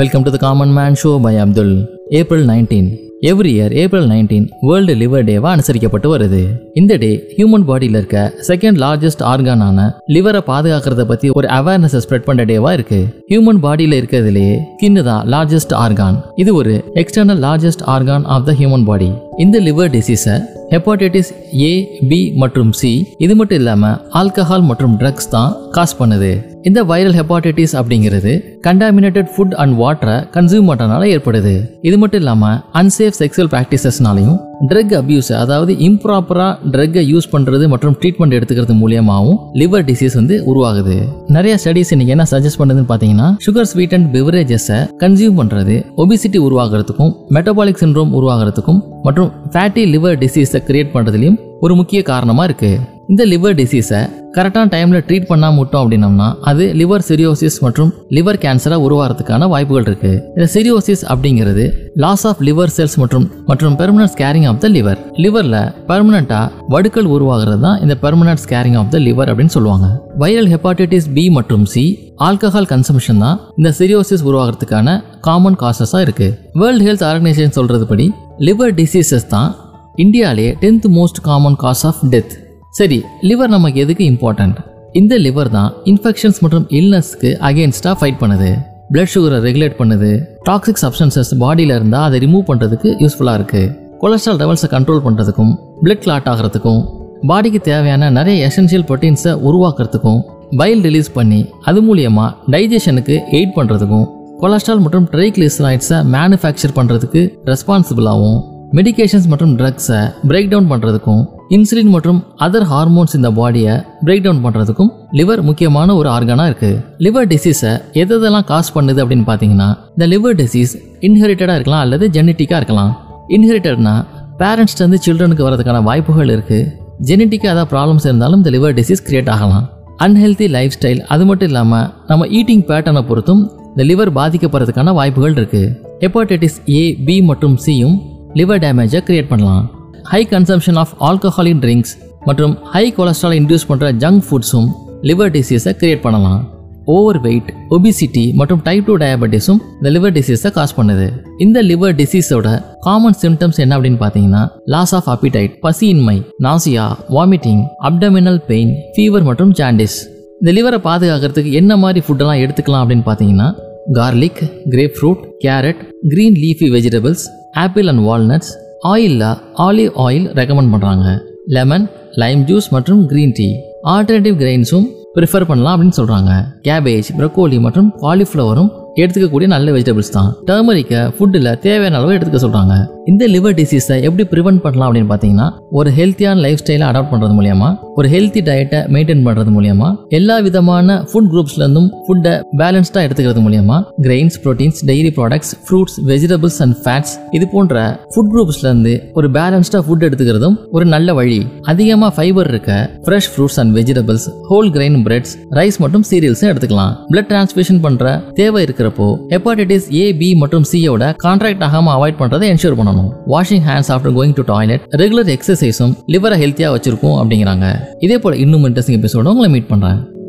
Welcome to the common man show by Abdul April nineteen every year April nineteen world liver டேவாக அனுசரிக்கப்பட்டு வருது. இந்த டே human பாடியில் இருக்க second largest ஆர்கானான லிவரை பாதுகாக்கிறத பற்றி ஒரு அவேர்னஸ் ஸ்ப்ரெட் பண்ணுற டேவாக இருக்கு. ஹியூமன் பாடியில் இருக்கிறதுலேயே ஸ்கின்னு தான் லார்ஜஸ்ட் ஆர்கான் இது ஒரு external largest organ of the human body இந்த லிவர் டிசீஸை ஹெப்பாடைட்டிஸ் ஏ பி மற்றும் சி இது மட்டும் இல்லாமல் ஆல்கஹால் மற்றும் ட்ரக்ஸ் தான் காஸ் பண்ணுது. இந்த வைரல் ஹெப்பாடைட்டிஸ் அப்படிங்கிறது கண்டாமினேட்டட் ஃபுட் அண்ட் வாட்டரை கன்சியூம் பண்ணுறதுனால ஏற்படுது. இது மட்டும் இல்லாமல் அன்சேஃப் செக்ஸுவல் ப்ராக்டிசஸ்னாலையும் ட்ரக் அபியூஸ் அதாவது இம்ப்ராப்பராக ட்ரக்கை யூஸ் பண்ணுறது மற்றும் ட்ரீட்மெண்ட் எடுத்துக்கிறது மூலியமாகவும் லிவர் டிசீஸ் வந்து உருவாகுது. நிறைய ஸ்டடீஸ் இன்னைக்கு என்ன சஜஸ்ட் பண்ணுதுன்னு பார்த்தீங்கன்னா சுகர் ஸ்வீட் அண்ட் பிவரேஜஸை கன்சியூம் பண்ணுறது ஒபிசிட்டி உருவாகிறதுக்கும் மெட்டபாலிக் சின்ரோம் உருவாகிறதுக்கும் மற்றும் ஃபேட்டி லிவர் டிசீஸை கிரியேட் பண்ணுறதுலையும் ஒரு முக்கிய காரணமாக இருக்குது இந்த லிவர் டிசீஸை கரெக்டான டைமில் ட்ரீட் பண்ணாம விட்டோம் அப்படின்னம்னா அது லிவர் சிரியோசிஸ் மற்றும் லிவர் கேன்சராக உருவாகிறதுக்கான வாய்ப்புகள் இருக்கு. இந்த சிரியோசிஸ் அப்படிங்கிறது லாஸ் ஆஃப் லிவர் செல்ஸ் மற்றும் மற்றும் permanent scarring of the liver லிவரில் பெர்மனண்ட்டாக வடுக்கள் உருவாகிறது தான் இந்த permanent scarring of the liver அப்படின்னு சொல்லுவாங்க. வைரல் ஹெப்பாட்டிட்டிஸ் பி மற்றும் சி ஆல்கஹால் கன்சம்ஷன் தான் இந்த சிரியோசிஸ் உருவாகிறதுக்கான காமன் காசஸாக இருக்குது வேர்ல்டு ஹெல்த் ஆர்கனைசேஷன் சொல்கிறது படி லிவர் டிசீசஸ் தான் இந்தியாவிலே tenth most common cause of death சரி லிவர் நமக்கு எதுக்கு இம்பார்ட்டன்ட் இந்த லிவர் தான் இன்ஃபெக்ஷன்ஸ் மற்றும் இல்னஸ்க்கு அகேன்ஸ்டாக ஃபைட் பண்ணுது. பிளட் சுகரை ரெகுலேட் பண்ணுது. டாக்ஸிக் சப்ஸ்டன்சஸ் பாடியில் இருந்தால் அதை ரிமூவ் பண்ணுறதுக்கு யூஸ்ஃபுல்லாக இருக்குது கொலஸ்ட்ரால் லெவல்ஸை கண்ட்ரோல் பண்ணுறதுக்கும் பிளட் கிளாட் ஆகிறதுக்கும் பாடிக்கு தேவையான நிறைய எசென்ஷியல் ப்ரோட்டீன்ஸை உருவாக்குறதுக்கும் பைல் ரிலீஸ் பண்ணி அது மூலியமாக டைஜஷனுக்கு எய்ட் பண்ணுறதுக்கும் கொலஸ்ட்ரால் மற்றும் ட்ரைக்ளிசரைட்ஸை மேனுஃபேக்சர் பண்ணுறதுக்கு ரெஸ்பான்சிபிளாகவும் மெடிகேஷன்ஸ் மற்றும் ட்ரக்ஸை பிரேக் டவுன் பண்ணுறதுக்கும் இன்சுலின் மற்றும் அதர் ஹார்மோன்ஸ் இந்த பாடியை பிரேக் டவுன் பண்ணுறதுக்கும் லிவர் முக்கியமான ஒரு ஆர்கனாக இருக்குது லிவர் டிசீஸை எதெல்லாம் காஸ் பண்ணுது அப்படின்னு பார்த்தீங்கன்னா இந்த லிவர் டிசீஸ் இன்ஹெரிட்டடாக இருக்கலாம் அல்லது ஜெனட்டிக்காக இருக்கலாம். இன்ஹெரிட்டட்னா பேரண்ட்ஸ்லேருந்து சில்ட்ரனுக்கு வரதுக்கான வாய்ப்புகள் இருக்குது ஜெனட்டிக்காக ஏதாவது ப்ராப்ளம்ஸ் இருந்தாலும் இந்த லிவர் டிசீஸ் கிரியேட் ஆகலாம். அன்ஹெல்தி லைஃப் ஸ்டைல் அது மட்டும் இல்லாமல் நம்ம ஈட்டிங் பேட்டர்னை பொறுத்தும் இந்த லிவர் பாதிக்கப்படுறதுக்கான வாய்ப்புகள் இருக்குது ஹெப்பாடைட்டிஸ் ஏ பி மற்றும் சியும் லிவர் டேமேஜை கிரியேட் பண்ணலாம். High consumption of alcoholic drinks மற்றும் ஹை கொலஸ்ட்ரால் இன்டியூஸ் பண்ணுற ஜங்க் ஃபுட்ஸும் லிவர் டிசீஸை கிரியேட் பண்ணலாம். ஓவர் வெயிட் ஒபிசிட்டி மற்றும் டைப் டூ டயபெட்டிஸும் இந்த லிவர் டிசீஸை காஸ் பண்ணுது. இந்த லிவர் டிசீஸோட காமன் சிம்டம்ஸ் என்ன அப்படின்னு பார்த்தீங்கன்னா loss of appetite பசியின்மை nausea vomiting abdominal pain fever மற்றும் ஜாண்டிஸ் இந்த லிவரை பாதுகாக்கிறதுக்கு என்ன மாதிரி ஃபுட்டெல்லாம் எடுத்துக்கலாம் அப்படின்னு பார்த்தீங்கன்னா garlic grapefruit carrot green leafy vegetables apple and walnuts ஆயிலில் ஆலிவ் ஆயில் ரெக்கமெண்ட் பண்ணுறாங்க லெமன் லைம் ஜூஸ் மற்றும் க்ரீன் டீ ஆல்டர்னேட்டிவ் கிரெயின்ஸும் ப்ரிஃபர் பண்ணலாம் அப்படின்னு சொல்கிறாங்க கேபேஜ் ப்ரொக்கோலி மற்றும் காலிஃப்ளவரும் எடுத்துக்கக்கூடிய நல்ல வெஜிடபிள்ஸ் தான். டர்மரிக்கை ஃபுட்டில் தேவையான அளவு எடுத்துக்க சொல்கிறாங்க இந்த லிவர் டிசீஸை எப்படி ப்ரிவென்ட் பண்ணலாம் அப்படின்னு பார்த்தீங்கன்னா ஒரு ஹெல்த்தியான லைஃப் ஸ்டைலை அடாப்ட் பண்ணுறது மூலயமா ஒரு ஹெல்த்தி டயட்டை மெயின்டைன் பண்ணுறது மூலியமா எல்லா விதமான ஃபுட் குரூப்ஸ்லேருந்தும் ஃபுட்டை பேலன்ஸ்டாக எடுத்துக்கிறது மூலியமா grains proteins dairy products fruits vegetables and fats இது போன்ற ஃபுட் குரூப்ஸ்லேருந்து ஒரு பேலன்ஸ்டாக ஃபுட் எடுத்துக்கிறதும் ஒரு நல்ல வழி. அதிகமாக ஃபைபர் இருக்க fresh fruits and vegetables whole grain breads rice மற்றும் சீரியல்ஸும் எடுத்துக்கலாம். பிளட் டிரான்ஸ்மிஷன் பண்ணுற தேவை இருக்கிறப்போ ஹெப்பாடைட்டிஸ் ஏ பி மற்றும் சியோட கான்ட்ராக்ட் ஆகாம அவாய்ட் பண்றதை என்ஷூர் பண்ணணும். Washing hands after going to toilet regular எக்ஸசைஸும் லிவரை ஹெல்த்தியாக வச்சிருக்கும் அப்படிங்கிறாங்க. இதே போல இன்னும் இன்ட்ரெஸ்டிங் எபிசோட உங்களை மீட் பண்றேன்.